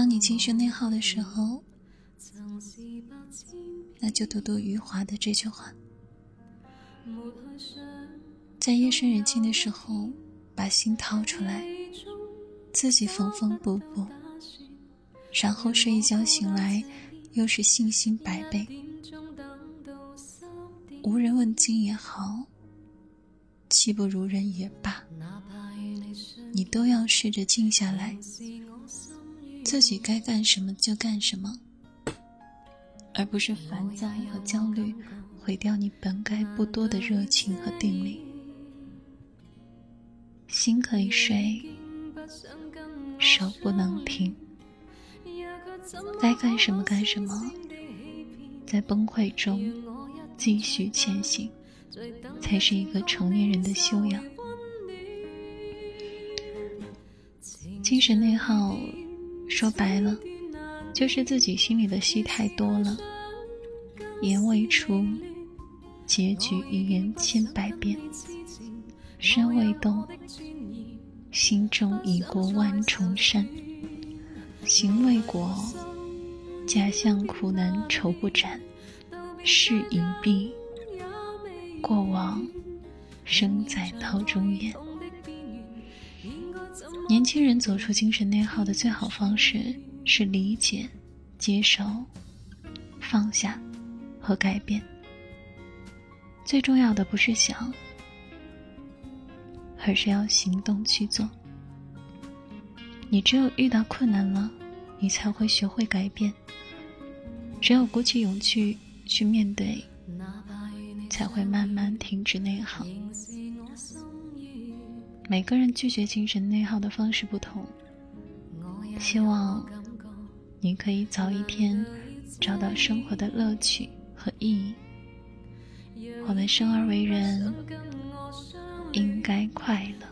当你精神内耗的时候，那就读读余华的这句话：在夜深人静的时候，把心掏出来，自己缝缝补补，然后睡一觉醒来，又是信心百倍。无人问津也好，气不如人也罢，你都要试着静下来，自己该干什么就干什么，而不是烦躁和焦虑毁掉你本该不多的热情和定力。心可以睡，手不能停，该干什么干什么，在崩溃中。继续前行，才是一个成年人的修养。精神内耗，说白了，就是自己心里的戏太多了。言未出，结局一言千百遍；身未动，心中已过万重山；行未果，假象苦难愁不展。是隐蔽，过往生在刀中远。年轻人走出精神内耗的最好方式是理解、接受、放下和改变。最重要的不是想，而是要行动去做。你只有遇到困难了，你才会学会改变。只有鼓起勇气。去面对，才会慢慢停止内耗。每个人拒绝精神内耗的方式不同，希望你可以早一天找到生活的乐趣和意义。我们生而为人，应该快乐。